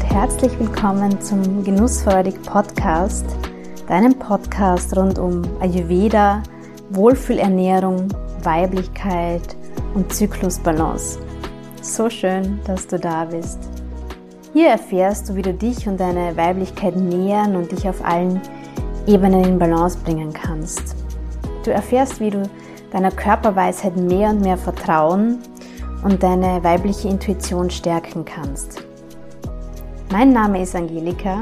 und herzlich willkommen zum Genussfreudig Podcast, deinem Podcast rund um Ayurveda, Wohlfühlernährung, Weiblichkeit und Zyklusbalance. So schön, dass du da bist. Hier erfährst du, wie du dich und deine Weiblichkeit nähern und dich auf allen Ebenen in Balance bringen kannst. Du erfährst, wie du deiner Körperweisheit mehr und mehr vertrauen und deine weibliche Intuition stärken kannst. Mein Name ist Angelika.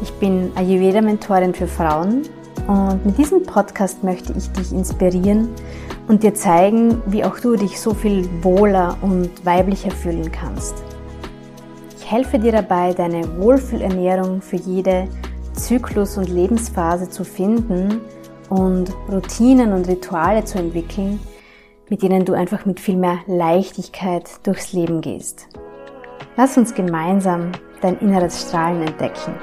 Ich bin Ayurveda-Mentorin für Frauen und mit diesem Podcast möchte ich dich inspirieren und dir zeigen, wie auch du dich so viel wohler und weiblicher fühlen kannst. Ich helfe dir dabei, deine Wohlfühlernährung für jede Zyklus- und Lebensphase zu finden und Routinen und Rituale zu entwickeln, mit denen du einfach mit viel mehr Leichtigkeit durchs Leben gehst. Lass uns gemeinsam dein inneres Strahlen entdecken.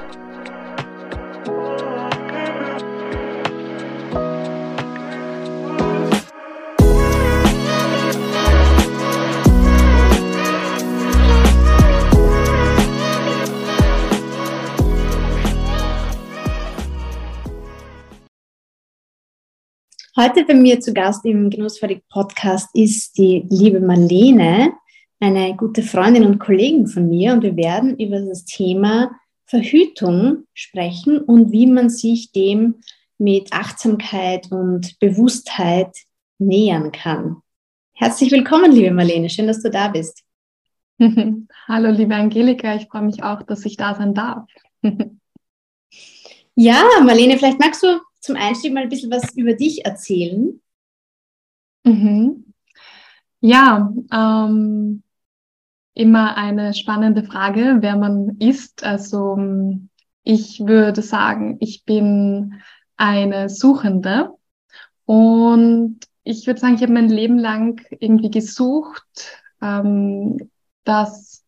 Heute bei mir zu Gast im Genussfertig Podcast ist die liebe Marlene, eine gute Freundin und Kollegin von mir und wir werden über das Thema Verhütung sprechen und wie man sich dem mit Achtsamkeit und Bewusstheit nähern kann. Herzlich willkommen, liebe Marlene, schön, dass du da bist. Hallo, liebe Angelika, ich freue mich auch, dass ich da sein darf. ja, Marlene, vielleicht magst du zum Einstieg mal ein bisschen was über dich erzählen? Mhm. Ja, ähm, immer eine spannende Frage, wer man ist. Also ich würde sagen, ich bin eine Suchende und ich würde sagen, ich habe mein Leben lang irgendwie gesucht, ähm, dass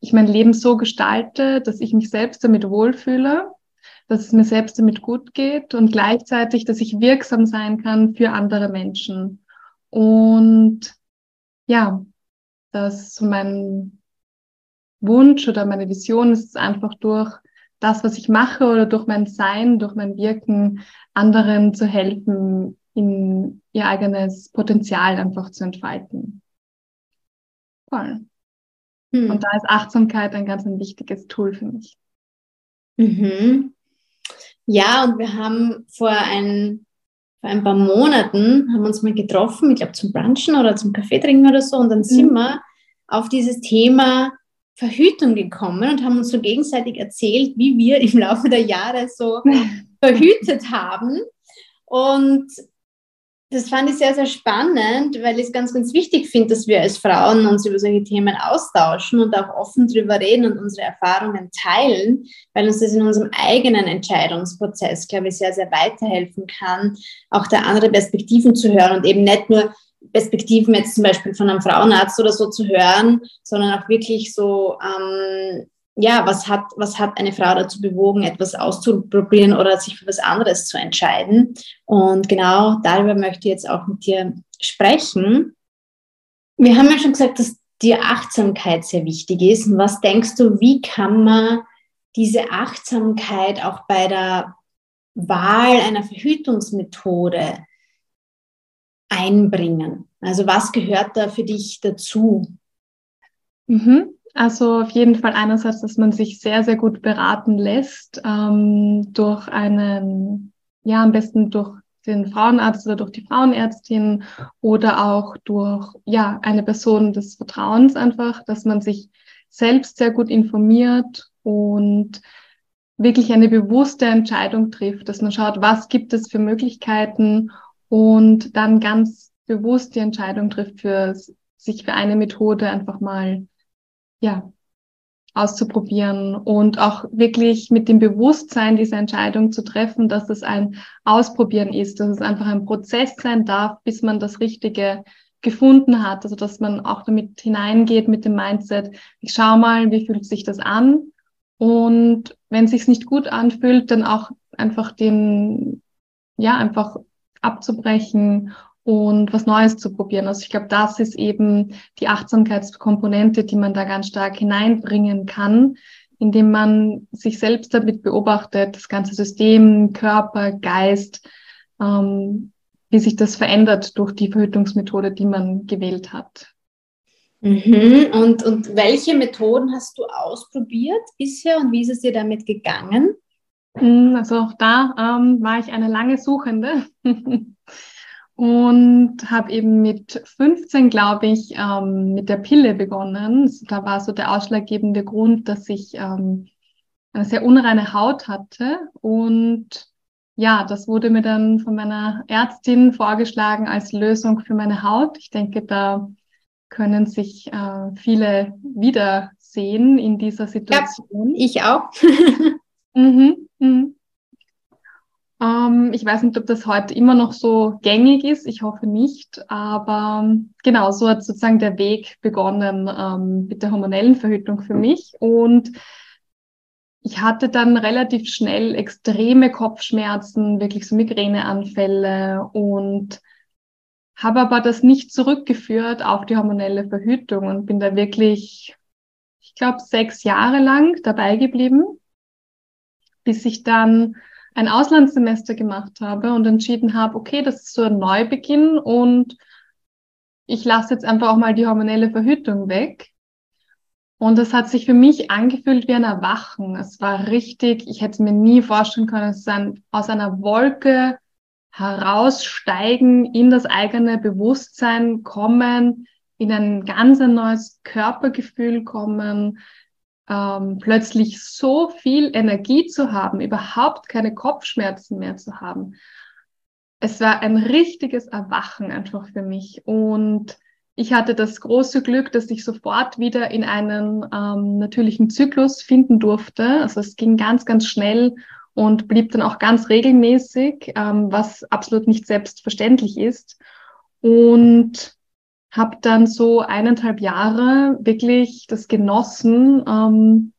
ich mein Leben so gestalte, dass ich mich selbst damit wohlfühle dass es mir selbst damit gut geht und gleichzeitig, dass ich wirksam sein kann für andere Menschen. Und ja, dass so mein Wunsch oder meine Vision ist einfach durch das, was ich mache oder durch mein Sein, durch mein Wirken, anderen zu helfen, in ihr eigenes Potenzial einfach zu entfalten. Voll. Hm. Und da ist Achtsamkeit ein ganz ein wichtiges Tool für mich. Mhm. Ja, und wir haben vor ein, vor ein paar Monaten haben uns mal getroffen, ich glaube zum Brunchen oder zum Kaffee trinken oder so, und dann mhm. sind wir auf dieses Thema Verhütung gekommen und haben uns so gegenseitig erzählt, wie wir im Laufe der Jahre so verhütet haben. Und das fand ich sehr, sehr spannend, weil ich es ganz, ganz wichtig finde, dass wir als Frauen uns über solche Themen austauschen und auch offen drüber reden und unsere Erfahrungen teilen, weil uns das in unserem eigenen Entscheidungsprozess, glaube ich, sehr, sehr weiterhelfen kann, auch da andere Perspektiven zu hören und eben nicht nur Perspektiven jetzt zum Beispiel von einem Frauenarzt oder so zu hören, sondern auch wirklich so ähm, ja, was hat, was hat eine Frau dazu bewogen, etwas auszuprobieren oder sich für was anderes zu entscheiden? Und genau darüber möchte ich jetzt auch mit dir sprechen. Wir haben ja schon gesagt, dass die Achtsamkeit sehr wichtig ist. Und was denkst du, wie kann man diese Achtsamkeit auch bei der Wahl einer Verhütungsmethode einbringen? Also was gehört da für dich dazu? Mhm. Also auf jeden Fall einerseits, dass man sich sehr, sehr gut beraten lässt ähm, durch einen, ja, am besten durch den Frauenarzt oder durch die Frauenärztin oder auch durch, ja, eine Person des Vertrauens einfach, dass man sich selbst sehr gut informiert und wirklich eine bewusste Entscheidung trifft, dass man schaut, was gibt es für Möglichkeiten und dann ganz bewusst die Entscheidung trifft für sich für eine Methode einfach mal ja, auszuprobieren und auch wirklich mit dem Bewusstsein diese Entscheidung zu treffen, dass es ein Ausprobieren ist, dass es einfach ein Prozess sein darf, bis man das Richtige gefunden hat. Also dass man auch damit hineingeht mit dem Mindset, ich schau mal, wie fühlt sich das an? Und wenn es sich nicht gut anfühlt, dann auch einfach den, ja, einfach abzubrechen und was Neues zu probieren. Also ich glaube, das ist eben die Achtsamkeitskomponente, die man da ganz stark hineinbringen kann indem man sich selbst damit beobachtet, das ganze System, Körper, Geist, ähm, wie sich das verändert durch die Verhütungsmethode, die man gewählt hat. Mhm. Und, und welche Methoden hast du ausprobiert bisher und wie ist es dir damit gegangen? Hm, also auch da ähm, war ich eine lange Suchende und habe eben mit 15, glaube ich, ähm, mit der Pille begonnen. Da war so der ausschlaggebende Grund, dass ich ähm, eine sehr unreine Haut hatte und ja, das wurde mir dann von meiner Ärztin vorgeschlagen als Lösung für meine Haut. Ich denke, da können sich äh, viele wiedersehen in dieser Situation. Ja, ich auch. mhm, mhm. Ähm, ich weiß nicht, ob das heute immer noch so gängig ist. Ich hoffe nicht. Aber genau, so hat sozusagen der Weg begonnen ähm, mit der hormonellen Verhütung für mich. Und ich hatte dann relativ schnell extreme Kopfschmerzen, wirklich so Migräneanfälle und habe aber das nicht zurückgeführt auf die hormonelle Verhütung und bin da wirklich, ich glaube, sechs Jahre lang dabei geblieben, bis ich dann ein Auslandssemester gemacht habe und entschieden habe, okay, das ist so ein Neubeginn und ich lasse jetzt einfach auch mal die hormonelle Verhütung weg. Und es hat sich für mich angefühlt wie ein Erwachen. Es war richtig, ich hätte mir nie vorstellen können, es ist ein, aus einer Wolke heraussteigen, in das eigene Bewusstsein kommen, in ein ganz ein neues Körpergefühl kommen, ähm, plötzlich so viel Energie zu haben, überhaupt keine Kopfschmerzen mehr zu haben. Es war ein richtiges Erwachen einfach für mich. Und ich hatte das große Glück, dass ich sofort wieder in einen ähm, natürlichen Zyklus finden durfte. Also es ging ganz, ganz schnell und blieb dann auch ganz regelmäßig, ähm, was absolut nicht selbstverständlich ist. Und habe dann so eineinhalb Jahre wirklich das genossen, ähm,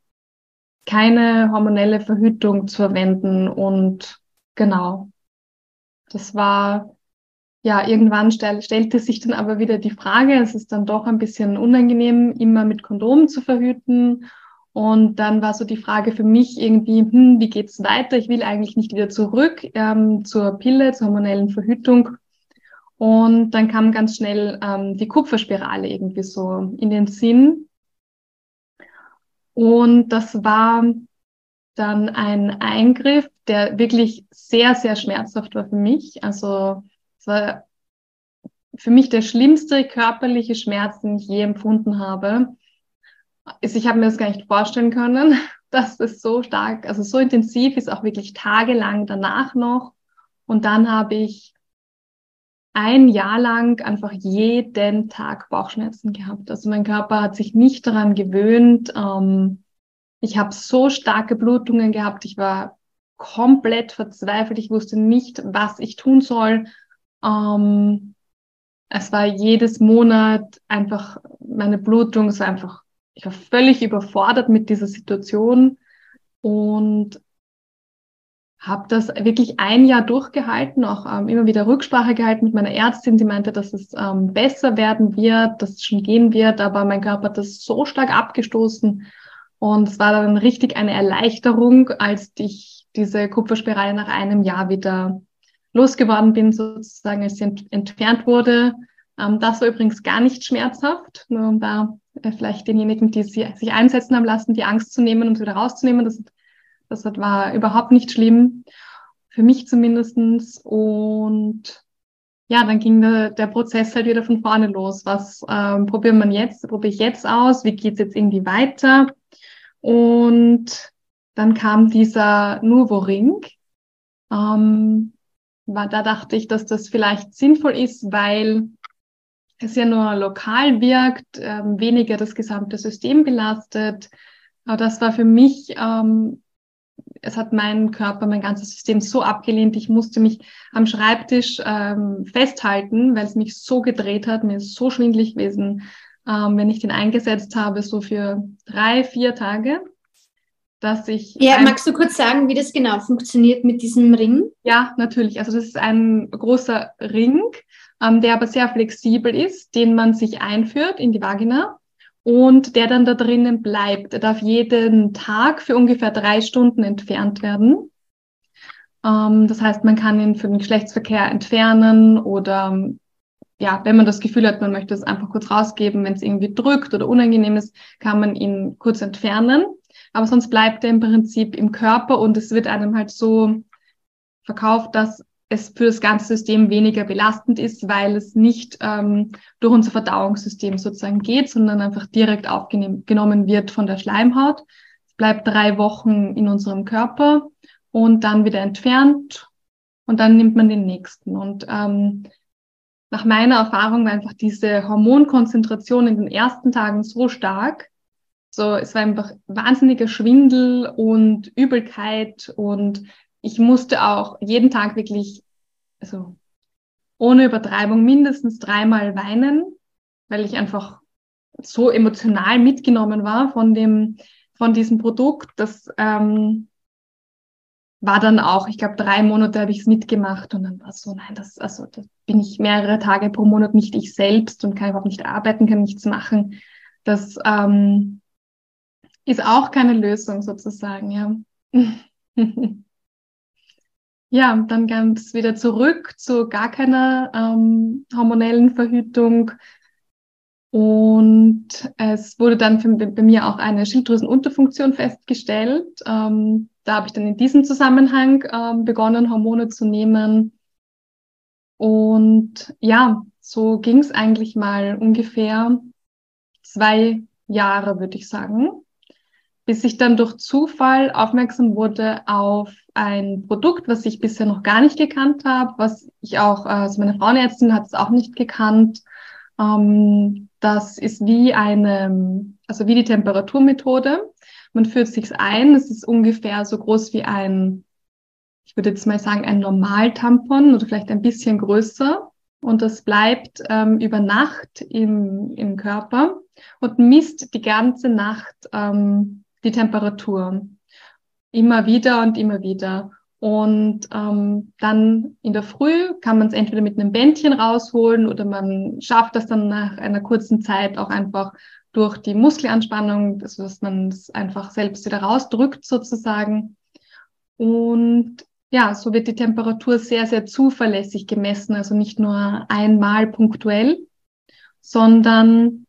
keine hormonelle Verhütung zu verwenden. Und genau, das war ja, irgendwann stell, stellte sich dann aber wieder die Frage, es ist dann doch ein bisschen unangenehm, immer mit Kondom zu verhüten. Und dann war so die Frage für mich irgendwie, hm, wie geht's weiter? Ich will eigentlich nicht wieder zurück ähm, zur Pille, zur hormonellen Verhütung. Und dann kam ganz schnell ähm, die Kupferspirale irgendwie so in den Sinn. Und das war dann ein Eingriff, der wirklich sehr, sehr schmerzhaft war für mich. Also es war für mich der schlimmste körperliche Schmerz, den ich je empfunden habe ist, ich habe mir das gar nicht vorstellen können, dass es so stark, also so intensiv ist, auch wirklich tagelang danach noch. Und dann habe ich ein Jahr lang einfach jeden Tag Bauchschmerzen gehabt. Also mein Körper hat sich nicht daran gewöhnt. Ähm, ich habe so starke Blutungen gehabt. Ich war komplett verzweifelt. Ich wusste nicht, was ich tun soll. Ähm, es war jedes Monat einfach meine Blutung, es war einfach ich war völlig überfordert mit dieser Situation und habe das wirklich ein Jahr durchgehalten, auch ähm, immer wieder Rücksprache gehalten mit meiner Ärztin. Sie meinte, dass es ähm, besser werden wird, dass es schon gehen wird, aber mein Körper hat das so stark abgestoßen und es war dann richtig eine Erleichterung, als ich diese Kupferspirale nach einem Jahr wieder losgeworden bin, sozusagen, als sie ent entfernt wurde. Ähm, das war übrigens gar nicht schmerzhaft, nur um da äh, vielleicht denjenigen, die sie, sich einsetzen haben lassen, die Angst zu nehmen und wieder rauszunehmen. Das, das war überhaupt nicht schlimm, für mich zumindestens. Und ja, dann ging der, der Prozess halt wieder von vorne los. Was ähm, probiert man jetzt? Probiere ich jetzt aus? Wie geht's jetzt irgendwie weiter? Und dann kam dieser Nuvo-Ring. Ähm, war, da dachte ich, dass das vielleicht sinnvoll ist, weil es ja nur lokal wirkt, ähm, weniger das gesamte System belastet. Aber das war für mich, ähm, es hat meinen Körper, mein ganzes System so abgelehnt. Ich musste mich am Schreibtisch ähm, festhalten, weil es mich so gedreht hat. Mir ist so schwindlig gewesen, ähm, wenn ich den eingesetzt habe, so für drei, vier Tage. Dass ich ja, magst du kurz sagen, wie das genau funktioniert mit diesem Ring? Ja, natürlich. Also das ist ein großer Ring, ähm, der aber sehr flexibel ist, den man sich einführt in die Vagina und der dann da drinnen bleibt. Er darf jeden Tag für ungefähr drei Stunden entfernt werden. Ähm, das heißt, man kann ihn für den Geschlechtsverkehr entfernen oder ja, wenn man das Gefühl hat, man möchte es einfach kurz rausgeben, wenn es irgendwie drückt oder unangenehm ist, kann man ihn kurz entfernen. Aber sonst bleibt er im Prinzip im Körper und es wird einem halt so verkauft, dass es für das ganze System weniger belastend ist, weil es nicht ähm, durch unser Verdauungssystem sozusagen geht, sondern einfach direkt aufgenommen wird von der Schleimhaut. Es bleibt drei Wochen in unserem Körper und dann wieder entfernt und dann nimmt man den nächsten. Und ähm, nach meiner Erfahrung war einfach diese Hormonkonzentration in den ersten Tagen so stark. So, es war einfach wahnsinniger Schwindel und Übelkeit und ich musste auch jeden Tag wirklich, also ohne Übertreibung, mindestens dreimal weinen, weil ich einfach so emotional mitgenommen war von dem, von diesem Produkt, dass ähm, war dann auch, ich glaube, drei Monate habe ich es mitgemacht und dann war es so, nein, das, also da bin ich mehrere Tage pro Monat nicht ich selbst und kann überhaupt nicht arbeiten, kann nichts machen. Das ähm, ist auch keine Lösung sozusagen, ja. ja, dann ganz wieder zurück zu gar keiner ähm, hormonellen Verhütung. Und es wurde dann für, bei mir auch eine Schilddrüsenunterfunktion festgestellt. Ähm, da habe ich dann in diesem Zusammenhang ähm, begonnen, Hormone zu nehmen. Und ja, so ging es eigentlich mal ungefähr zwei Jahre, würde ich sagen, bis ich dann durch Zufall aufmerksam wurde auf ein Produkt, was ich bisher noch gar nicht gekannt habe, was ich auch, also meine Frauenärztin hat es auch nicht gekannt. Ähm, das ist wie eine, also wie die Temperaturmethode. Man führt sich's ein. Es ist ungefähr so groß wie ein, ich würde jetzt mal sagen, ein Normaltampon oder vielleicht ein bisschen größer. Und das bleibt ähm, über Nacht im, im Körper und misst die ganze Nacht ähm, die Temperatur. Immer wieder und immer wieder. Und ähm, dann in der Früh kann man es entweder mit einem Bändchen rausholen oder man schafft das dann nach einer kurzen Zeit auch einfach durch die Muskelanspannung, also dass man es einfach selbst wieder rausdrückt sozusagen. Und ja, so wird die Temperatur sehr, sehr zuverlässig gemessen, also nicht nur einmal punktuell, sondern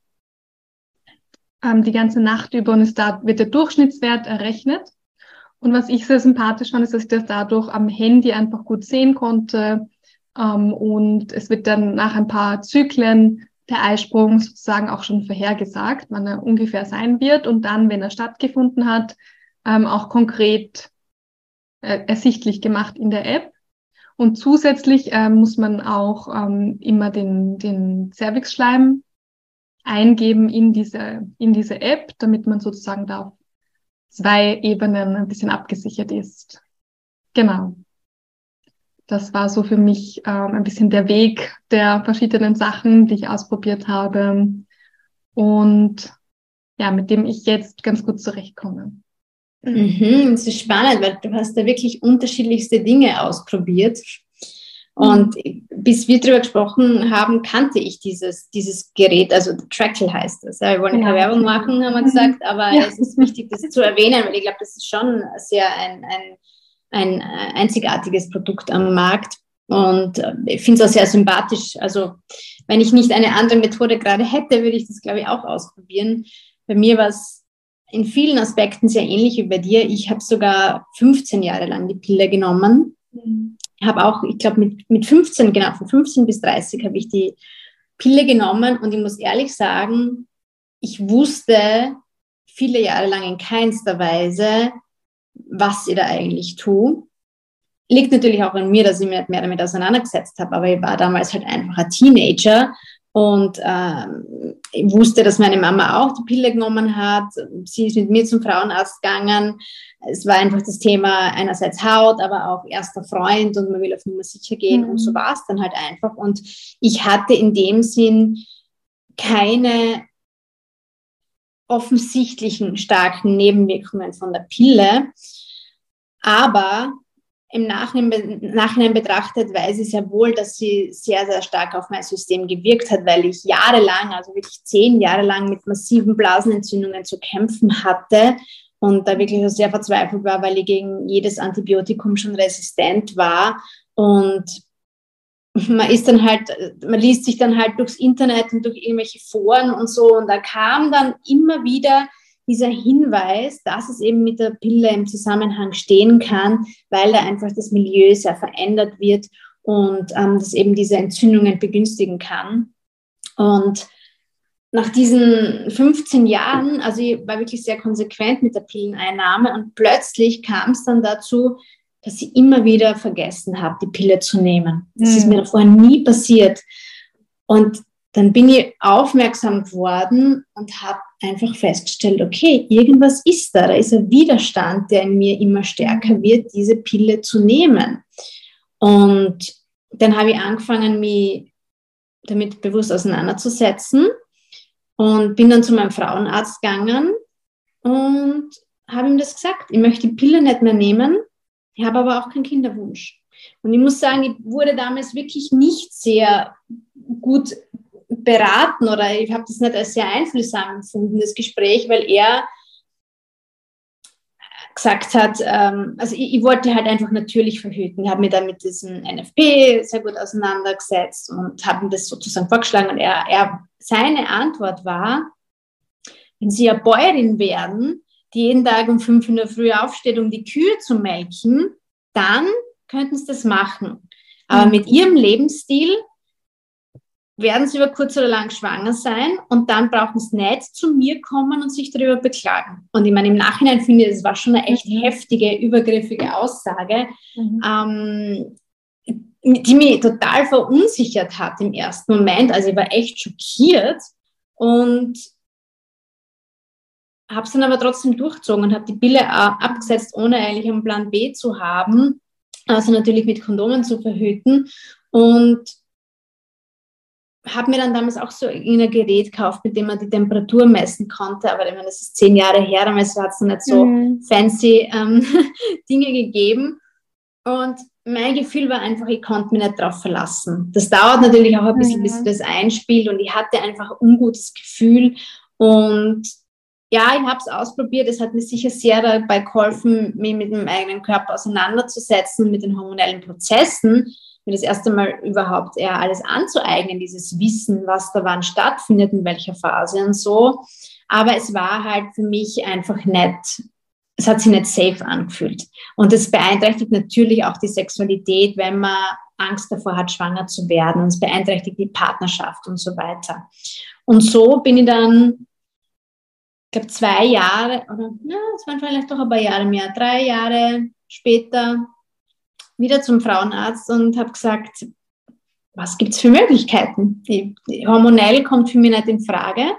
ähm, die ganze Nacht über und ist da wird der Durchschnittswert errechnet. Und was ich sehr sympathisch fand, ist, dass ich das dadurch am Handy einfach gut sehen konnte. Ähm, und es wird dann nach ein paar Zyklen der Eisprung sozusagen auch schon vorhergesagt, wann er ungefähr sein wird und dann, wenn er stattgefunden hat, ähm, auch konkret äh, ersichtlich gemacht in der App. Und zusätzlich äh, muss man auch ähm, immer den, den Cervixschleim eingeben in diese, in diese App, damit man sozusagen da auf zwei Ebenen ein bisschen abgesichert ist. Genau das war so für mich ähm, ein bisschen der Weg der verschiedenen Sachen, die ich ausprobiert habe und ja, mit dem ich jetzt ganz gut zurechtkomme. Mhm, das ist spannend, weil du hast da wirklich unterschiedlichste Dinge ausprobiert. Und bis wir darüber gesprochen haben, kannte ich dieses, dieses Gerät, also Trackle heißt das. wir wollen keine ja. Werbung machen, haben wir gesagt, aber ja. es ist wichtig, das zu erwähnen, weil ich glaube, das ist schon sehr ein, ein ein äh, einzigartiges Produkt am Markt. Und äh, ich finde es auch sehr sympathisch. Also wenn ich nicht eine andere Methode gerade hätte, würde ich das, glaube ich, auch ausprobieren. Bei mir war es in vielen Aspekten sehr ähnlich wie bei dir. Ich habe sogar 15 Jahre lang die Pille genommen. Mhm. Habe auch, ich glaube, mit, mit 15, genau, von 15 bis 30 habe ich die Pille genommen. Und ich muss ehrlich sagen, ich wusste viele Jahre lang in keinster Weise, was ich da eigentlich tue. Liegt natürlich auch an mir, dass ich mich mehr damit auseinandergesetzt habe, aber ich war damals halt einfach ein Teenager und ähm, ich wusste, dass meine Mama auch die Pille genommen hat. Sie ist mit mir zum Frauenarzt gegangen. Es war einfach das Thema einerseits Haut, aber auch erster Freund und man will auf Nummer sicher gehen. Mhm. Und so war es dann halt einfach. Und ich hatte in dem Sinn keine offensichtlichen starken Nebenwirkungen von der Pille. Aber im Nachhinein, Nachhinein betrachtet weiß ich sehr wohl, dass sie sehr, sehr stark auf mein System gewirkt hat, weil ich jahrelang, also wirklich zehn Jahre lang mit massiven Blasenentzündungen zu kämpfen hatte und da wirklich sehr verzweifelt war, weil ich gegen jedes Antibiotikum schon resistent war. Und man ist dann halt, man liest sich dann halt durchs Internet und durch irgendwelche Foren und so. Und da kam dann immer wieder dieser Hinweis, dass es eben mit der Pille im Zusammenhang stehen kann, weil da einfach das Milieu sehr verändert wird und ähm, das eben diese Entzündungen begünstigen kann. Und nach diesen 15 Jahren, also ich war wirklich sehr konsequent mit der Pilleneinnahme und plötzlich kam es dann dazu, dass ich immer wieder vergessen habe, die Pille zu nehmen. Das mhm. ist mir vorher nie passiert. Und dann bin ich aufmerksam geworden und habe einfach festgestellt, okay, irgendwas ist da, da ist ein Widerstand, der in mir immer stärker wird, diese Pille zu nehmen. Und dann habe ich angefangen, mich damit bewusst auseinanderzusetzen und bin dann zu meinem Frauenarzt gegangen und habe ihm das gesagt. Ich möchte die Pille nicht mehr nehmen, ich habe aber auch keinen Kinderwunsch. Und ich muss sagen, ich wurde damals wirklich nicht sehr gut beraten oder ich habe das nicht als sehr einfühlsam empfunden, das Gespräch, weil er gesagt hat, ähm, also ich, ich, wollte halt einfach natürlich verhüten. Ich habe mich dann mit diesem NFP sehr gut auseinandergesetzt und habe ihm das sozusagen vorgeschlagen. Und er, er, seine Antwort war, wenn Sie ja Bäuerin werden, die jeden Tag um fünf in der Früh aufsteht, um die Kühe zu melken, dann könnten Sie das machen. Aber mhm. mit Ihrem Lebensstil werden sie über kurz oder lang schwanger sein und dann brauchen sie nicht zu mir kommen und sich darüber beklagen. Und ich meine, im Nachhinein finde ich, das war schon eine echt mhm. heftige, übergriffige Aussage, mhm. ähm, die mich total verunsichert hat im ersten Moment. Also ich war echt schockiert und habe es dann aber trotzdem durchgezogen und habe die Pille abgesetzt, ohne eigentlich einen Plan B zu haben. Also natürlich mit Kondomen zu verhüten. Und habe mir dann damals auch so ein Gerät gekauft, mit dem man die Temperatur messen konnte. Aber ich meine, das ist zehn Jahre her, damals hat es noch nicht so mhm. fancy ähm, Dinge gegeben. Und mein Gefühl war einfach, ich konnte mich nicht darauf verlassen. Das dauert natürlich auch ein bisschen, mhm. bis das einspielt. Und ich hatte einfach ein ungutes Gefühl. Und ja, ich habe es ausprobiert. Es hat mir sicher sehr dabei geholfen, mich mit dem eigenen Körper auseinanderzusetzen, mit den hormonellen Prozessen mir das erste Mal überhaupt eher alles anzueignen, dieses Wissen, was da wann stattfindet, in welcher Phase und so. Aber es war halt für mich einfach nicht, es hat sich nicht safe angefühlt. Und es beeinträchtigt natürlich auch die Sexualität, wenn man Angst davor hat, schwanger zu werden. Und es beeinträchtigt die Partnerschaft und so weiter. Und so bin ich dann, ich glaube, zwei Jahre, oder ja, es waren vielleicht doch ein paar Jahre mehr, drei Jahre später wieder zum Frauenarzt und habe gesagt, was gibt es für Möglichkeiten? Die, die hormonell kommt für mich nicht in Frage.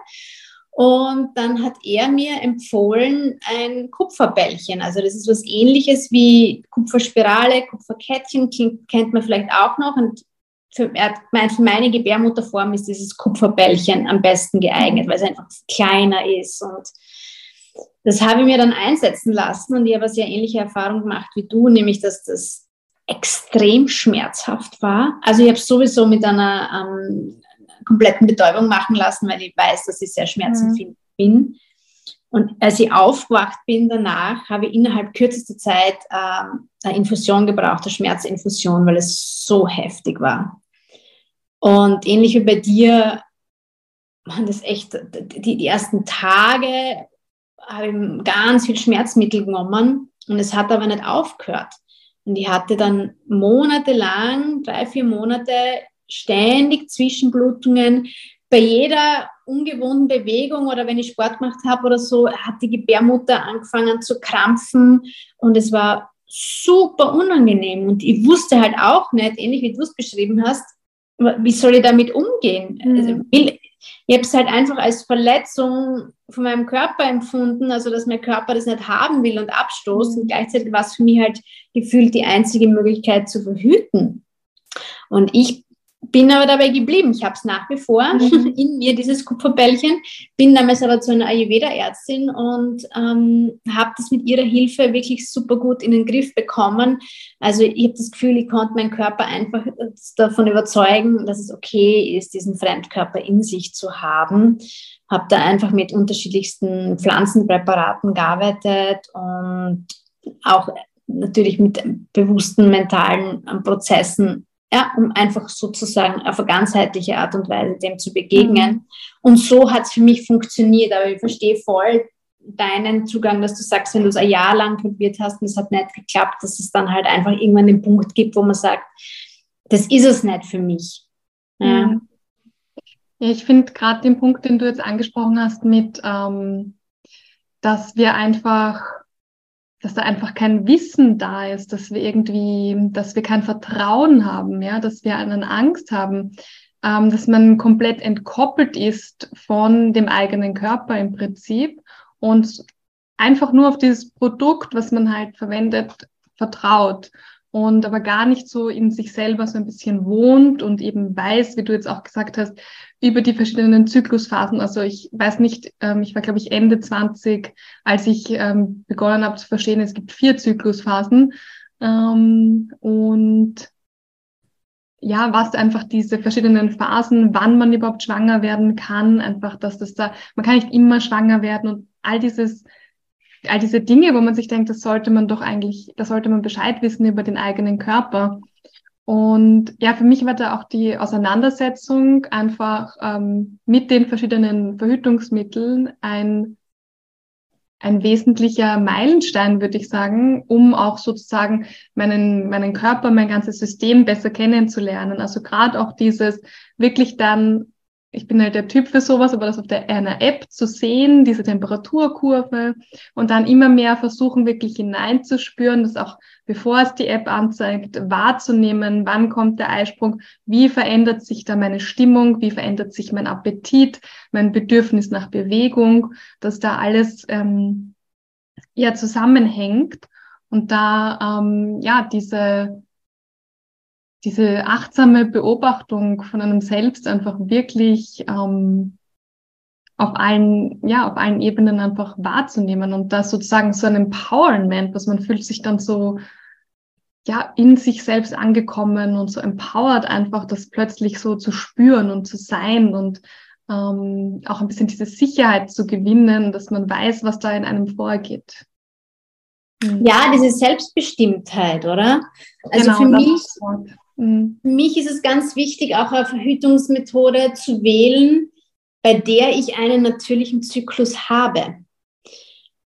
Und dann hat er mir empfohlen ein Kupferbällchen. Also das ist was ähnliches wie Kupferspirale, Kupferkettchen, kennt man vielleicht auch noch. Und für, für meine Gebärmutterform ist dieses Kupferbällchen am besten geeignet, weil es einfach kleiner ist. Und das habe ich mir dann einsetzen lassen und ich habe eine sehr ähnliche Erfahrung gemacht wie du, nämlich dass das extrem schmerzhaft war. Also ich habe sowieso mit einer ähm, kompletten Betäubung machen lassen, weil ich weiß, dass ich sehr schmerzempfindlich mhm. bin. Und als ich aufgewacht bin danach, habe ich innerhalb kürzester Zeit ähm, eine Infusion gebraucht, eine Schmerzinfusion, weil es so heftig war. Und ähnlich wie bei dir waren das echt, die, die ersten Tage habe ich ganz viel Schmerzmittel genommen und es hat aber nicht aufgehört. Und ich hatte dann monatelang, drei, vier Monate, ständig Zwischenblutungen. Bei jeder ungewohnten Bewegung oder wenn ich Sport gemacht habe oder so, hat die Gebärmutter angefangen zu krampfen und es war super unangenehm. Und ich wusste halt auch nicht, ähnlich wie du es beschrieben hast, wie soll ich damit umgehen? Mhm. Also, ich habe es halt einfach als Verletzung von meinem Körper empfunden, also dass mein Körper das nicht haben will und abstoßt. Mhm. Und gleichzeitig war es für mich halt gefühlt die einzige Möglichkeit zu verhüten. Und ich bin aber dabei geblieben. Ich habe es nach wie vor mhm. in mir, dieses Kupferbällchen. Bin damals aber zu einer Ayurveda-Ärztin und ähm, habe das mit ihrer Hilfe wirklich super gut in den Griff bekommen. Also ich habe das Gefühl, ich konnte meinen Körper einfach davon überzeugen, dass es okay ist, diesen Fremdkörper in sich zu haben. Habe da einfach mit unterschiedlichsten Pflanzenpräparaten gearbeitet und auch natürlich mit bewussten mentalen Prozessen ja, um einfach sozusagen auf eine ganzheitliche Art und Weise dem zu begegnen. Mhm. Und so hat es für mich funktioniert. Aber ich verstehe voll deinen Zugang, dass du sagst, wenn du es ein Jahr lang probiert hast und es hat nicht geklappt, dass es dann halt einfach irgendwann den Punkt gibt, wo man sagt, das ist es nicht für mich. Ja, mhm. ja ich finde gerade den Punkt, den du jetzt angesprochen hast, mit, ähm, dass wir einfach dass da einfach kein Wissen da ist, dass wir irgendwie, dass wir kein Vertrauen haben, ja, dass wir eine Angst haben, ähm, dass man komplett entkoppelt ist von dem eigenen Körper im Prinzip und einfach nur auf dieses Produkt, was man halt verwendet, vertraut und aber gar nicht so in sich selber so ein bisschen wohnt und eben weiß, wie du jetzt auch gesagt hast, über die verschiedenen Zyklusphasen. Also ich weiß nicht, ähm, ich war glaube ich Ende 20, als ich ähm, begonnen habe zu verstehen, es gibt vier Zyklusphasen ähm, und ja, was einfach diese verschiedenen Phasen, wann man überhaupt schwanger werden kann, einfach, dass das da, man kann nicht immer schwanger werden und all dieses all diese Dinge, wo man sich denkt, das sollte man doch eigentlich, da sollte man Bescheid wissen über den eigenen Körper. Und ja, für mich war da auch die Auseinandersetzung einfach ähm, mit den verschiedenen Verhütungsmitteln ein, ein wesentlicher Meilenstein, würde ich sagen, um auch sozusagen meinen, meinen Körper, mein ganzes System besser kennenzulernen. Also gerade auch dieses wirklich dann ich bin halt der Typ für sowas, aber das auf der, einer App zu sehen, diese Temperaturkurve und dann immer mehr versuchen, wirklich hineinzuspüren, das auch bevor es die App anzeigt, wahrzunehmen, wann kommt der Eisprung, wie verändert sich da meine Stimmung, wie verändert sich mein Appetit, mein Bedürfnis nach Bewegung, dass da alles ähm, ja zusammenhängt und da ähm, ja diese diese achtsame Beobachtung von einem selbst einfach wirklich ähm, auf allen, ja, auf allen Ebenen einfach wahrzunehmen und das sozusagen so ein Empowerment, was man fühlt sich dann so, ja, in sich selbst angekommen und so empowered einfach, das plötzlich so zu spüren und zu sein und ähm, auch ein bisschen diese Sicherheit zu gewinnen, dass man weiß, was da in einem vorgeht. Ja, diese Selbstbestimmtheit, oder? Also genau, für mich, Mhm. Für mich ist es ganz wichtig, auch eine Verhütungsmethode zu wählen, bei der ich einen natürlichen Zyklus habe.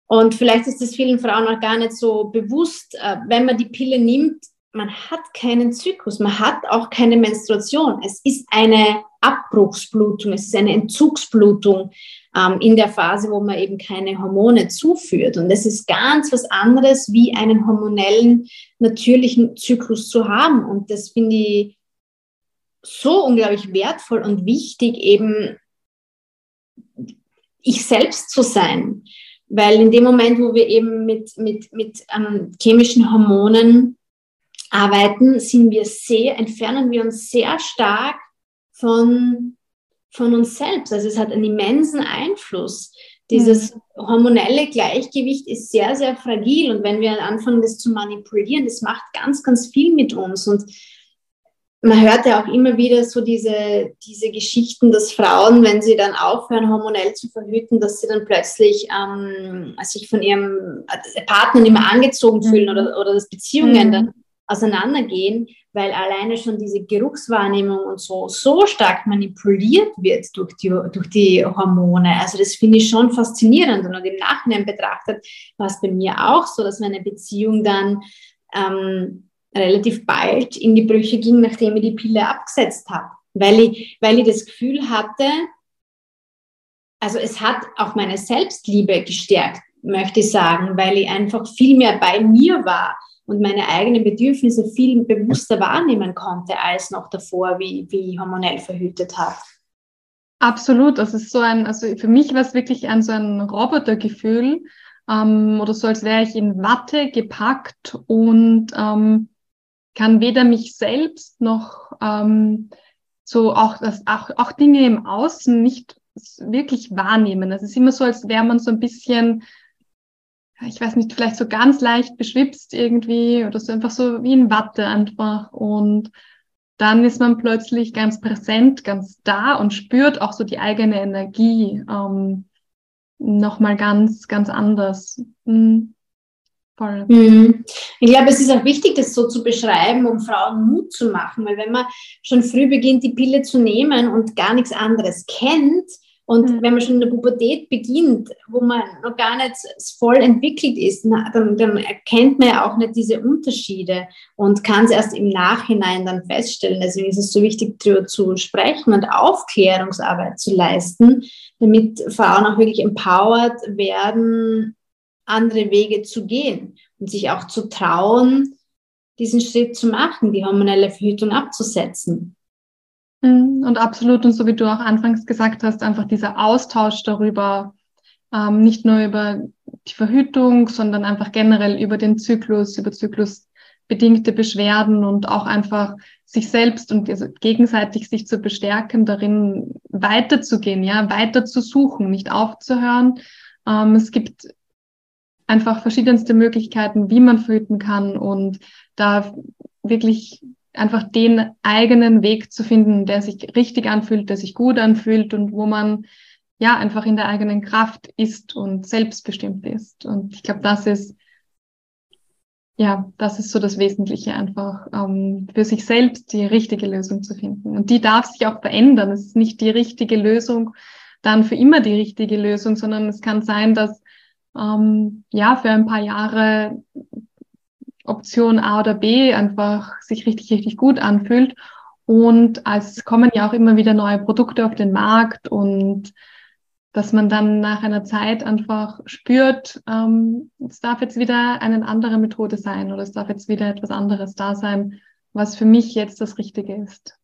Und vielleicht ist das vielen Frauen auch gar nicht so bewusst, äh, wenn man die Pille nimmt, man hat keinen Zyklus, man hat auch keine Menstruation. Es ist eine Abbruchsblutung, es ist eine Entzugsblutung ähm, in der Phase, wo man eben keine Hormone zuführt. Und das ist ganz was anderes, wie einen hormonellen, natürlichen Zyklus zu haben. Und das finde ich so unglaublich wertvoll und wichtig, eben ich selbst zu sein. Weil in dem Moment, wo wir eben mit, mit, mit ähm, chemischen Hormonen arbeiten, sind wir sehr, entfernen wir uns sehr stark von, von uns selbst. Also es hat einen immensen Einfluss. Dieses mhm. hormonelle Gleichgewicht ist sehr, sehr fragil und wenn wir anfangen, das zu manipulieren, das macht ganz, ganz viel mit uns. Und man hört ja auch immer wieder so diese, diese Geschichten, dass Frauen, wenn sie dann aufhören, hormonell zu verhüten, dass sie dann plötzlich ähm, sich von ihrem Partner nicht mehr angezogen fühlen mhm. oder, oder dass Beziehungen mhm. dann auseinandergehen, weil alleine schon diese Geruchswahrnehmung und so so stark manipuliert wird durch die, durch die Hormone. Also das finde ich schon faszinierend. Und im Nachhinein betrachtet war es bei mir auch so, dass meine Beziehung dann ähm, relativ bald in die Brüche ging, nachdem ich die Pille abgesetzt habe, weil ich, weil ich das Gefühl hatte, also es hat auch meine Selbstliebe gestärkt, möchte ich sagen, weil ich einfach viel mehr bei mir war und meine eigenen Bedürfnisse viel bewusster wahrnehmen konnte als noch davor, wie, wie ich hormonell verhütet habe. Absolut, das ist so ein, also für mich war es wirklich ein so ein Robotergefühl ähm, oder so, als wäre ich in Watte gepackt und ähm, kann weder mich selbst noch ähm, so auch, dass auch, auch Dinge im Außen nicht wirklich wahrnehmen. Es ist immer so, als wäre man so ein bisschen, ich weiß nicht, vielleicht so ganz leicht beschwipst irgendwie oder so einfach so wie in Watte einfach. Und dann ist man plötzlich ganz präsent, ganz da und spürt auch so die eigene Energie ähm, nochmal ganz, ganz anders. Mhm. Voll. Ich glaube, es ist auch wichtig, das so zu beschreiben, um Frauen Mut zu machen, weil wenn man schon früh beginnt, die Pille zu nehmen und gar nichts anderes kennt, und mhm. wenn man schon in der Pubertät beginnt, wo man noch gar nicht voll entwickelt ist, dann, dann, erkennt man ja auch nicht diese Unterschiede und kann es erst im Nachhinein dann feststellen. Deswegen ist es so wichtig, darüber zu sprechen und Aufklärungsarbeit zu leisten, damit Frauen auch wirklich empowered werden, andere Wege zu gehen und sich auch zu trauen, diesen Schritt zu machen, die hormonelle Verhütung abzusetzen. Mhm, und absolut, und so wie du auch anfangs gesagt hast, einfach dieser Austausch darüber, ähm, nicht nur über die Verhütung, sondern einfach generell über den Zyklus, über zyklusbedingte Beschwerden und auch einfach sich selbst und also gegenseitig sich zu bestärken, darin weiterzugehen, ja, weiter zu suchen, nicht aufzuhören. Ähm, es gibt einfach verschiedenste Möglichkeiten, wie man verhüten kann und da wirklich einfach den eigenen Weg zu finden, der sich richtig anfühlt, der sich gut anfühlt und wo man ja einfach in der eigenen Kraft ist und selbstbestimmt ist. Und ich glaube, das ist ja, das ist so das Wesentliche einfach, ähm, für sich selbst die richtige Lösung zu finden. Und die darf sich auch verändern. Es ist nicht die richtige Lösung, dann für immer die richtige Lösung, sondern es kann sein, dass ähm, ja für ein paar Jahre Option A oder B einfach sich richtig, richtig gut anfühlt. Und es kommen ja auch immer wieder neue Produkte auf den Markt und dass man dann nach einer Zeit einfach spürt, ähm, es darf jetzt wieder eine andere Methode sein oder es darf jetzt wieder etwas anderes da sein, was für mich jetzt das Richtige ist.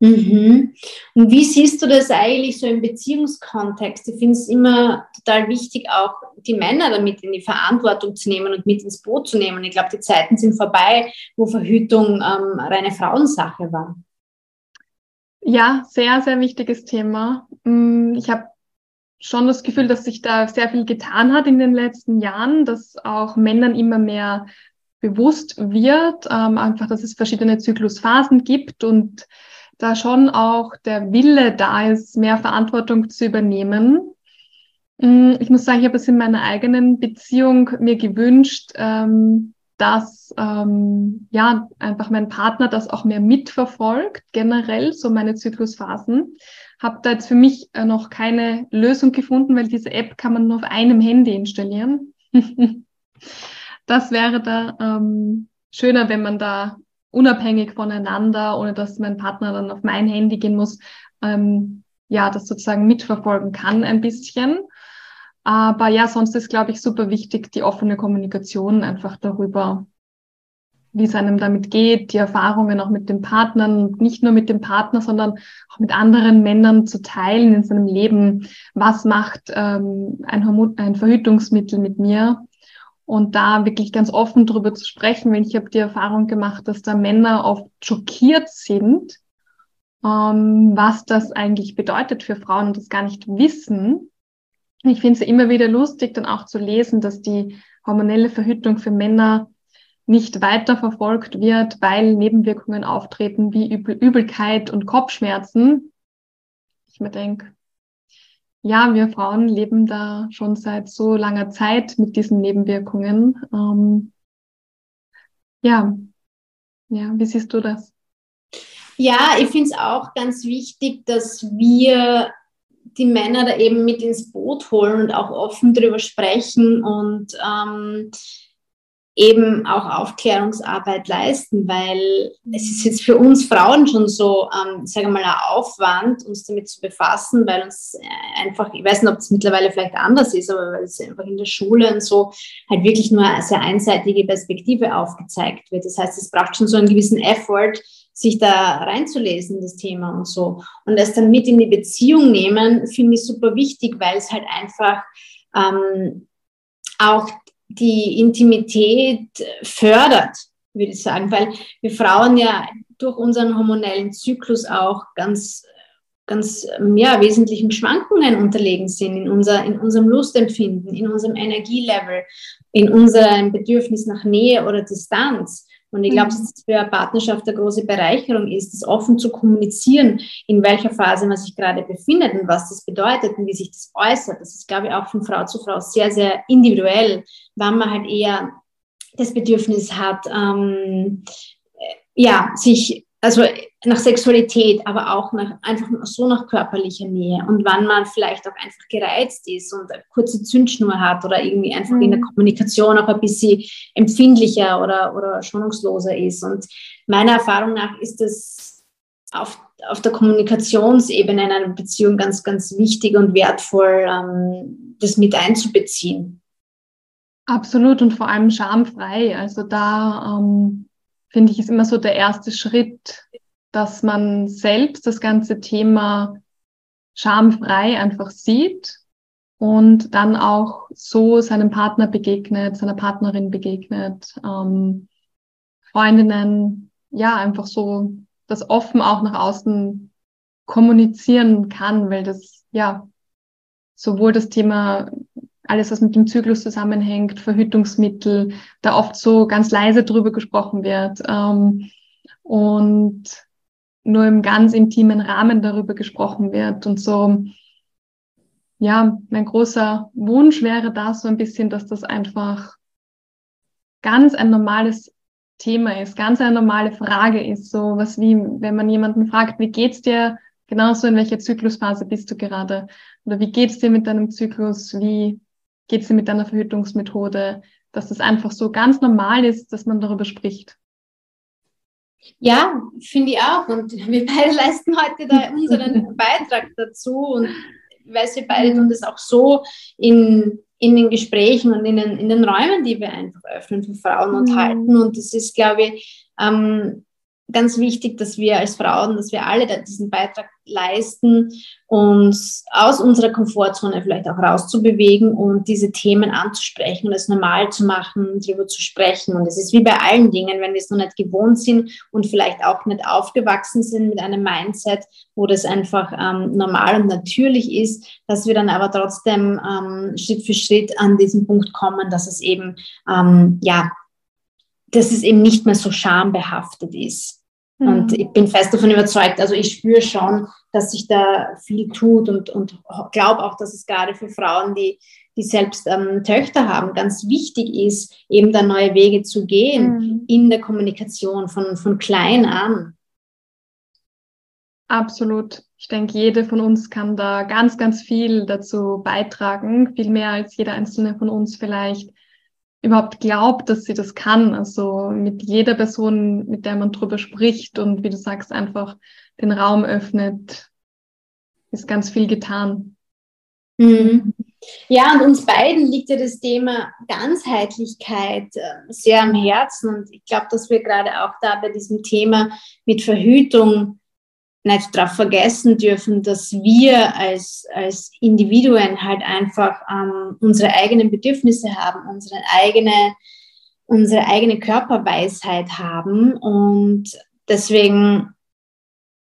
Mhm. Und wie siehst du das eigentlich so im Beziehungskontext? Ich finde es immer total wichtig, auch die Männer damit in die Verantwortung zu nehmen und mit ins Boot zu nehmen. Ich glaube, die Zeiten sind vorbei, wo Verhütung ähm, reine Frauensache war. Ja, sehr, sehr wichtiges Thema. Mm, ich habe schon das Gefühl, dass sich da sehr viel getan hat in den letzten Jahren, dass auch Männern immer mehr bewusst wird, ähm, einfach, dass es verschiedene Zyklusphasen gibt und da schon auch der Wille da ist, mehr Verantwortung zu übernehmen. Mm, ich muss sagen, ich habe es in meiner eigenen Beziehung mir gewünscht, ähm, dass ähm, ja einfach mein Partner das auch mehr mitverfolgt, generell so meine Zyklusphasen. Habe da jetzt für mich äh, noch keine Lösung gefunden, weil diese App kann man nur auf einem Handy installieren. das wäre da ähm, schöner, wenn man da unabhängig voneinander, ohne dass mein Partner dann auf mein Handy gehen muss, ähm, ja, das sozusagen mitverfolgen kann ein bisschen. Aber ja, sonst ist, glaube ich, super wichtig, die offene Kommunikation einfach darüber, wie es einem damit geht, die Erfahrungen auch mit den Partnern, nicht nur mit dem Partner, sondern auch mit anderen Männern zu teilen in seinem Leben. Was macht ähm, ein, ein Verhütungsmittel mit mir? Und da wirklich ganz offen drüber zu sprechen, wenn ich habe die Erfahrung gemacht, dass da Männer oft schockiert sind, ähm, was das eigentlich bedeutet für Frauen und das gar nicht wissen. Ich finde es immer wieder lustig, dann auch zu lesen, dass die hormonelle Verhütung für Männer nicht weiter verfolgt wird, weil Nebenwirkungen auftreten wie Übel Übelkeit und Kopfschmerzen. Ich mir denke, ja, wir Frauen leben da schon seit so langer Zeit mit diesen Nebenwirkungen. Ähm, ja, ja, wie siehst du das? Ja, ich finde es auch ganz wichtig, dass wir die Männer da eben mit ins Boot holen und auch offen darüber sprechen und ähm, eben auch Aufklärungsarbeit leisten, weil es ist jetzt für uns Frauen schon so, ähm, sage mal, ein Aufwand, uns damit zu befassen, weil uns äh, einfach, ich weiß nicht, ob es mittlerweile vielleicht anders ist, aber weil es einfach in der Schule und so halt wirklich nur eine sehr einseitige Perspektive aufgezeigt wird. Das heißt, es braucht schon so einen gewissen Effort, sich da reinzulesen, das Thema und so. Und das dann mit in die Beziehung nehmen, finde ich super wichtig, weil es halt einfach ähm, auch die Intimität fördert, würde ich sagen, weil wir Frauen ja durch unseren hormonellen Zyklus auch ganz ganz ja, wesentlichen Schwankungen unterlegen sind in, unser, in unserem Lustempfinden, in unserem Energielevel, in unserem Bedürfnis nach Nähe oder Distanz. Und ich glaube, mhm. dass es für eine Partnerschaft eine große Bereicherung ist, das offen zu kommunizieren, in welcher Phase man sich gerade befindet und was das bedeutet und wie sich das äußert. Das ist, glaube ich, auch von Frau zu Frau sehr, sehr individuell, wann man halt eher das Bedürfnis hat, ähm, ja, sich also nach Sexualität, aber auch nach, einfach so nach körperlicher Nähe und wann man vielleicht auch einfach gereizt ist und eine kurze Zündschnur hat oder irgendwie einfach mhm. in der mhm. Kommunikation auch ein bisschen empfindlicher oder, oder schonungsloser ist. Und meiner Erfahrung nach ist es auf, auf der Kommunikationsebene in einer Beziehung ganz, ganz wichtig und wertvoll, ähm, das mit einzubeziehen. Absolut und vor allem schamfrei. Also da ähm finde ich, ist immer so der erste Schritt, dass man selbst das ganze Thema schamfrei einfach sieht und dann auch so seinem Partner begegnet, seiner Partnerin begegnet, ähm, Freundinnen, ja, einfach so das offen auch nach außen kommunizieren kann, weil das, ja, sowohl das Thema alles, was mit dem Zyklus zusammenhängt, Verhütungsmittel, da oft so ganz leise drüber gesprochen wird ähm, und nur im ganz intimen Rahmen darüber gesprochen wird und so. Ja, mein großer Wunsch wäre da so ein bisschen, dass das einfach ganz ein normales Thema ist, ganz eine normale Frage ist, so was wie, wenn man jemanden fragt, wie geht's dir? Genauso in welcher Zyklusphase bist du gerade? Oder wie geht's dir mit deinem Zyklus? Wie geht es mit deiner Verhütungsmethode, dass das einfach so ganz normal ist, dass man darüber spricht. Ja, finde ich auch. Und wir beide leisten heute da unseren Beitrag dazu. Und ich weiß, wir beide tun das auch so in, in den Gesprächen und in den, in den Räumen, die wir einfach öffnen für Frauen und mhm. halten. Und das ist, glaube ich, ähm, ganz wichtig, dass wir als Frauen, dass wir alle diesen Beitrag leisten, uns aus unserer Komfortzone vielleicht auch rauszubewegen und diese Themen anzusprechen und es normal zu machen, darüber zu sprechen. Und es ist wie bei allen Dingen, wenn wir es noch nicht gewohnt sind und vielleicht auch nicht aufgewachsen sind mit einem Mindset, wo das einfach ähm, normal und natürlich ist, dass wir dann aber trotzdem ähm, Schritt für Schritt an diesen Punkt kommen, dass es eben, ähm, ja, dass es eben nicht mehr so schambehaftet ist. Und mhm. ich bin fest davon überzeugt, also ich spüre schon, dass sich da viel tut und, und glaube auch, dass es gerade für Frauen, die, die selbst ähm, Töchter haben, ganz wichtig ist, eben da neue Wege zu gehen mhm. in der Kommunikation von, von klein an. Absolut. Ich denke, jede von uns kann da ganz, ganz viel dazu beitragen, viel mehr als jeder einzelne von uns vielleicht überhaupt glaubt, dass sie das kann. Also mit jeder Person, mit der man drüber spricht und wie du sagst, einfach den Raum öffnet, ist ganz viel getan. Mhm. Ja, und uns beiden liegt ja das Thema Ganzheitlichkeit äh, sehr am Herzen. Und ich glaube, dass wir gerade auch da bei diesem Thema mit Verhütung nicht darauf vergessen dürfen, dass wir als, als Individuen halt einfach ähm, unsere eigenen Bedürfnisse haben, unsere eigene, unsere eigene Körperweisheit haben. Und deswegen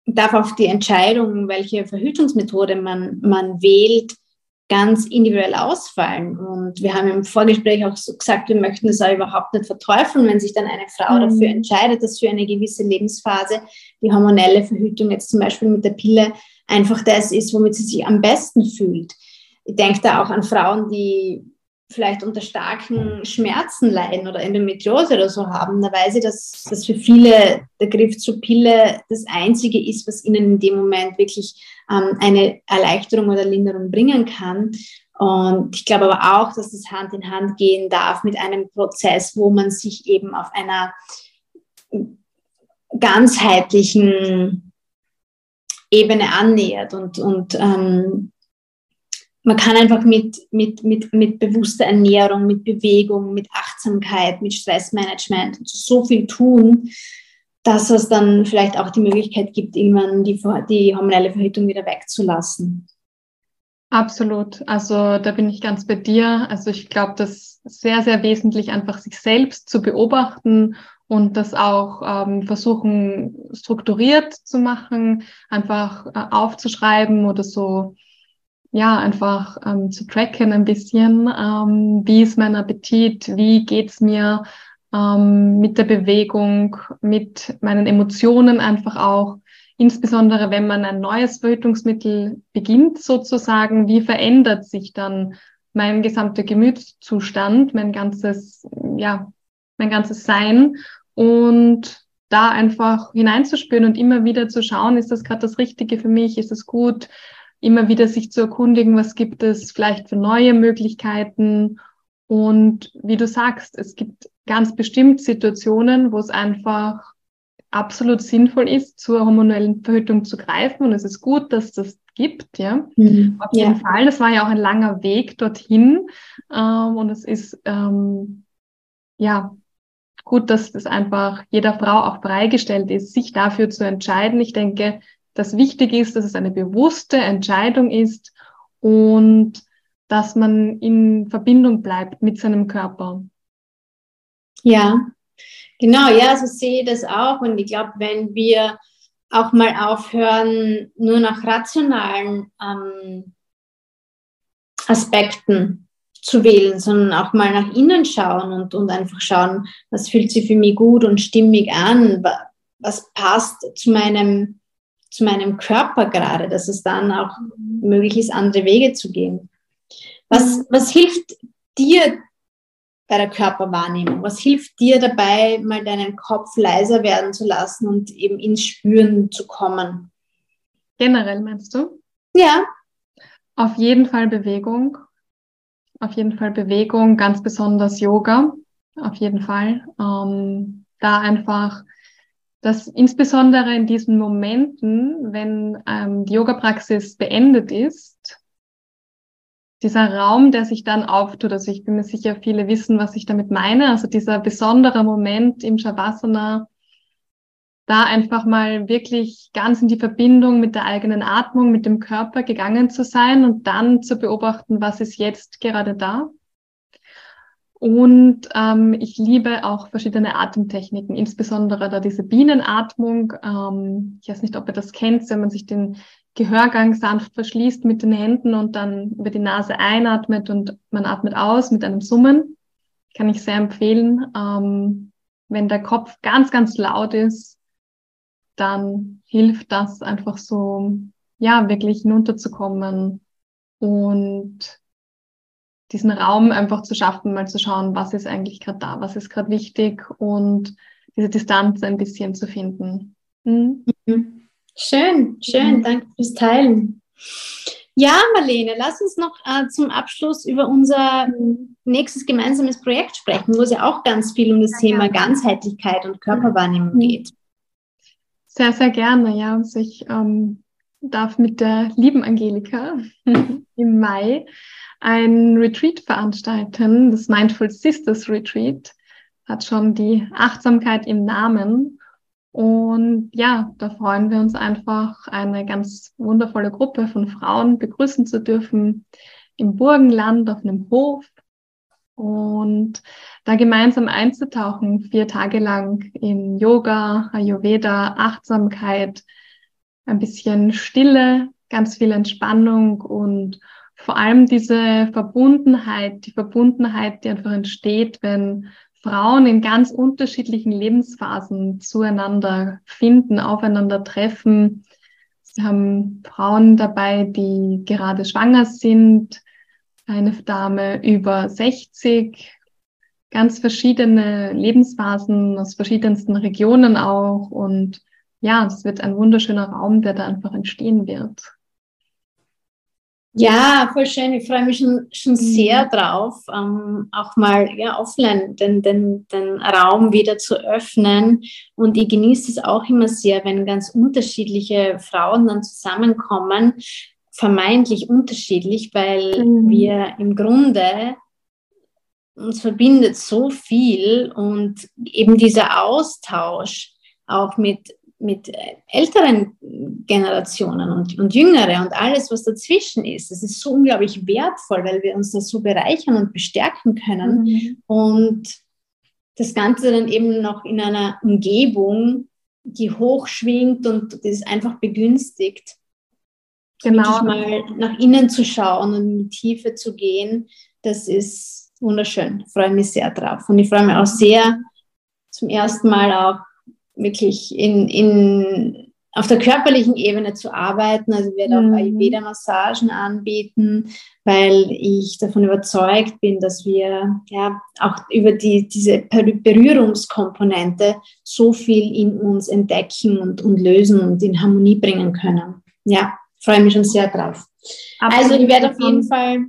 darf auch die Entscheidung, welche Verhütungsmethode man, man wählt, ganz individuell ausfallen. Und wir haben im Vorgespräch auch so gesagt, wir möchten das auch überhaupt nicht verteufeln, wenn sich dann eine Frau mhm. dafür entscheidet, dass für eine gewisse Lebensphase die hormonelle Verhütung jetzt zum Beispiel mit der Pille einfach das ist, womit sie sich am besten fühlt. Ich denke da auch an Frauen, die vielleicht unter starken Schmerzen leiden oder Endometriose oder so haben, da weiß ich, dass das für viele der Griff zur Pille das Einzige ist, was ihnen in dem Moment wirklich ähm, eine Erleichterung oder Linderung bringen kann. Und ich glaube aber auch, dass das Hand in Hand gehen darf mit einem Prozess, wo man sich eben auf einer ganzheitlichen Ebene annähert und, und ähm, man kann einfach mit, mit, mit, mit bewusster Ernährung, mit Bewegung, mit Achtsamkeit, mit Stressmanagement so viel tun, dass es dann vielleicht auch die Möglichkeit gibt, irgendwann die, die hormonelle Verhütung wieder wegzulassen. Absolut. Also da bin ich ganz bei dir. Also ich glaube, das ist sehr, sehr wesentlich, einfach sich selbst zu beobachten und das auch ähm, versuchen strukturiert zu machen, einfach äh, aufzuschreiben oder so, ja, einfach ähm, zu tracken ein bisschen. Ähm, wie ist mein Appetit? Wie geht's mir ähm, mit der Bewegung, mit meinen Emotionen einfach auch? Insbesondere wenn man ein neues Verhütungsmittel beginnt sozusagen, wie verändert sich dann mein gesamter Gemütszustand, mein ganzes, ja, mein ganzes Sein und da einfach hineinzuspüren und immer wieder zu schauen, ist das gerade das Richtige für mich, ist es gut, immer wieder sich zu erkundigen, was gibt es vielleicht für neue Möglichkeiten. Und wie du sagst, es gibt ganz bestimmt Situationen, wo es einfach absolut sinnvoll ist, zur hormonellen Verhütung zu greifen. Und es ist gut, dass das gibt, ja. Mhm. Auf jeden ja. Fall. Das war ja auch ein langer Weg dorthin. Ähm, und es ist, ähm, ja, gut, dass das einfach jeder Frau auch freigestellt ist, sich dafür zu entscheiden. Ich denke, das Wichtige ist, dass es eine bewusste Entscheidung ist und dass man in Verbindung bleibt mit seinem Körper. Ja, genau, ja, so sehe ich das auch. Und ich glaube, wenn wir auch mal aufhören, nur nach rationalen ähm, Aspekten zu wählen, sondern auch mal nach innen schauen und, und einfach schauen, was fühlt sich für mich gut und stimmig an, was passt zu meinem, zu meinem Körper gerade, dass es dann auch möglich ist, andere Wege zu gehen. Was, mhm. was hilft dir bei der Körperwahrnehmung? Was hilft dir dabei, mal deinen Kopf leiser werden zu lassen und eben ins Spüren zu kommen? Generell meinst du? Ja. Auf jeden Fall Bewegung auf jeden Fall Bewegung, ganz besonders Yoga, auf jeden Fall. Ähm, da einfach, dass insbesondere in diesen Momenten, wenn ähm, die Yoga-Praxis beendet ist, dieser Raum, der sich dann auftut, also ich bin mir sicher, viele wissen, was ich damit meine, also dieser besondere Moment im Shavasana, da einfach mal wirklich ganz in die Verbindung mit der eigenen Atmung, mit dem Körper gegangen zu sein und dann zu beobachten, was ist jetzt gerade da. Und ähm, ich liebe auch verschiedene Atemtechniken, insbesondere da diese Bienenatmung. Ähm, ich weiß nicht, ob ihr das kennt, wenn man sich den Gehörgang sanft verschließt mit den Händen und dann über die Nase einatmet und man atmet aus mit einem Summen. Kann ich sehr empfehlen. Ähm, wenn der Kopf ganz, ganz laut ist, dann hilft das einfach so, ja, wirklich hinunterzukommen und diesen Raum einfach zu schaffen, mal zu schauen, was ist eigentlich gerade da, was ist gerade wichtig und diese Distanz ein bisschen zu finden. Hm? Schön, schön, mhm. danke fürs Teilen. Ja, Marlene, lass uns noch äh, zum Abschluss über unser nächstes gemeinsames Projekt sprechen, wo es ja auch ganz viel um das Thema Ganzheitlichkeit und Körperwahrnehmung mhm. geht. Sehr, sehr gerne, ja. Also ich ähm, darf mit der lieben Angelika im Mai ein Retreat veranstalten, das Mindful Sisters Retreat. Hat schon die Achtsamkeit im Namen. Und ja, da freuen wir uns einfach, eine ganz wundervolle Gruppe von Frauen begrüßen zu dürfen im Burgenland auf einem Hof und da gemeinsam einzutauchen, vier Tage lang in Yoga, Ayurveda, Achtsamkeit, ein bisschen Stille, ganz viel Entspannung und vor allem diese Verbundenheit, die Verbundenheit, die einfach entsteht, wenn Frauen in ganz unterschiedlichen Lebensphasen zueinander finden, aufeinander treffen. Sie haben Frauen dabei, die gerade schwanger sind, eine Dame über 60, ganz verschiedene Lebensphasen aus verschiedensten Regionen auch. Und ja, es wird ein wunderschöner Raum, der da einfach entstehen wird. Ja, voll schön. Ich freue mich schon, schon mhm. sehr drauf, ähm, auch mal ja, offline den, den, den Raum wieder zu öffnen. Und ich genieße es auch immer sehr, wenn ganz unterschiedliche Frauen dann zusammenkommen, vermeintlich unterschiedlich, weil mhm. wir im Grunde uns verbindet so viel und eben dieser Austausch auch mit, mit älteren Generationen und, und jüngere und alles, was dazwischen ist, das ist so unglaublich wertvoll, weil wir uns das so bereichern und bestärken können. Mhm. Und das Ganze dann eben noch in einer Umgebung, die hochschwingt und das einfach begünstigt. Genau. mal nach innen zu schauen und in die Tiefe zu gehen, das ist wunderschön. Ich freue mich sehr drauf. Und ich freue mich auch sehr, zum ersten Mal auch wirklich in, in auf der körperlichen Ebene zu arbeiten. Also ich werde auch mhm. Ayurveda-Massagen anbieten, weil ich davon überzeugt bin, dass wir ja auch über die, diese Berührungskomponente so viel in uns entdecken und, und lösen und in Harmonie bringen können. Ja, freue mich schon sehr drauf. Absolut. Also ich werde auf jeden Fall.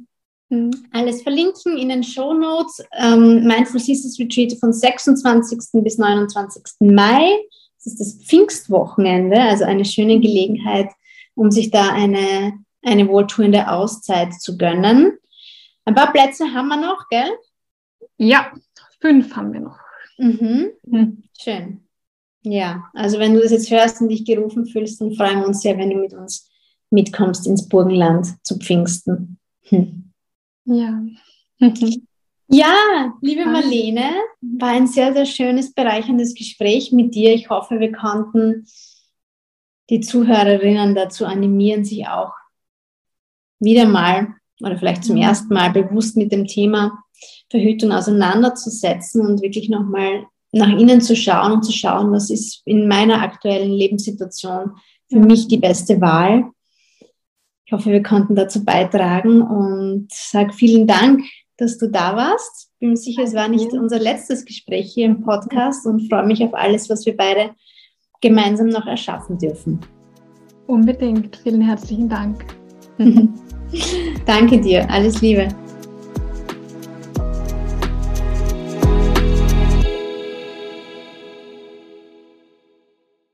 Alles verlinken in den Show Notes. Ähm, Mindful Sisters Retreat von 26. bis 29. Mai das ist das Pfingstwochenende, also eine schöne Gelegenheit, um sich da eine, eine wohltuende Auszeit zu gönnen. Ein paar Plätze haben wir noch, gell? Ja, fünf haben wir noch. Mhm. Mhm. Schön. Ja, also wenn du das jetzt hörst und dich gerufen fühlst, dann freuen wir uns sehr, wenn du mit uns mitkommst ins Burgenland zu Pfingsten. Hm. Ja. Ja, liebe Marlene, war ein sehr, sehr schönes, bereicherndes Gespräch mit dir. Ich hoffe, wir konnten die Zuhörerinnen dazu animieren, sich auch wieder mal oder vielleicht zum ersten Mal bewusst mit dem Thema Verhütung auseinanderzusetzen und wirklich nochmal nach innen zu schauen und zu schauen, was ist in meiner aktuellen Lebenssituation für mich die beste Wahl. Ich hoffe, wir konnten dazu beitragen und sage vielen Dank dass du da warst. Bin mir sicher, es war nicht unser letztes Gespräch hier im Podcast und freue mich auf alles, was wir beide gemeinsam noch erschaffen dürfen. Unbedingt. Vielen herzlichen Dank. Danke dir. Alles Liebe.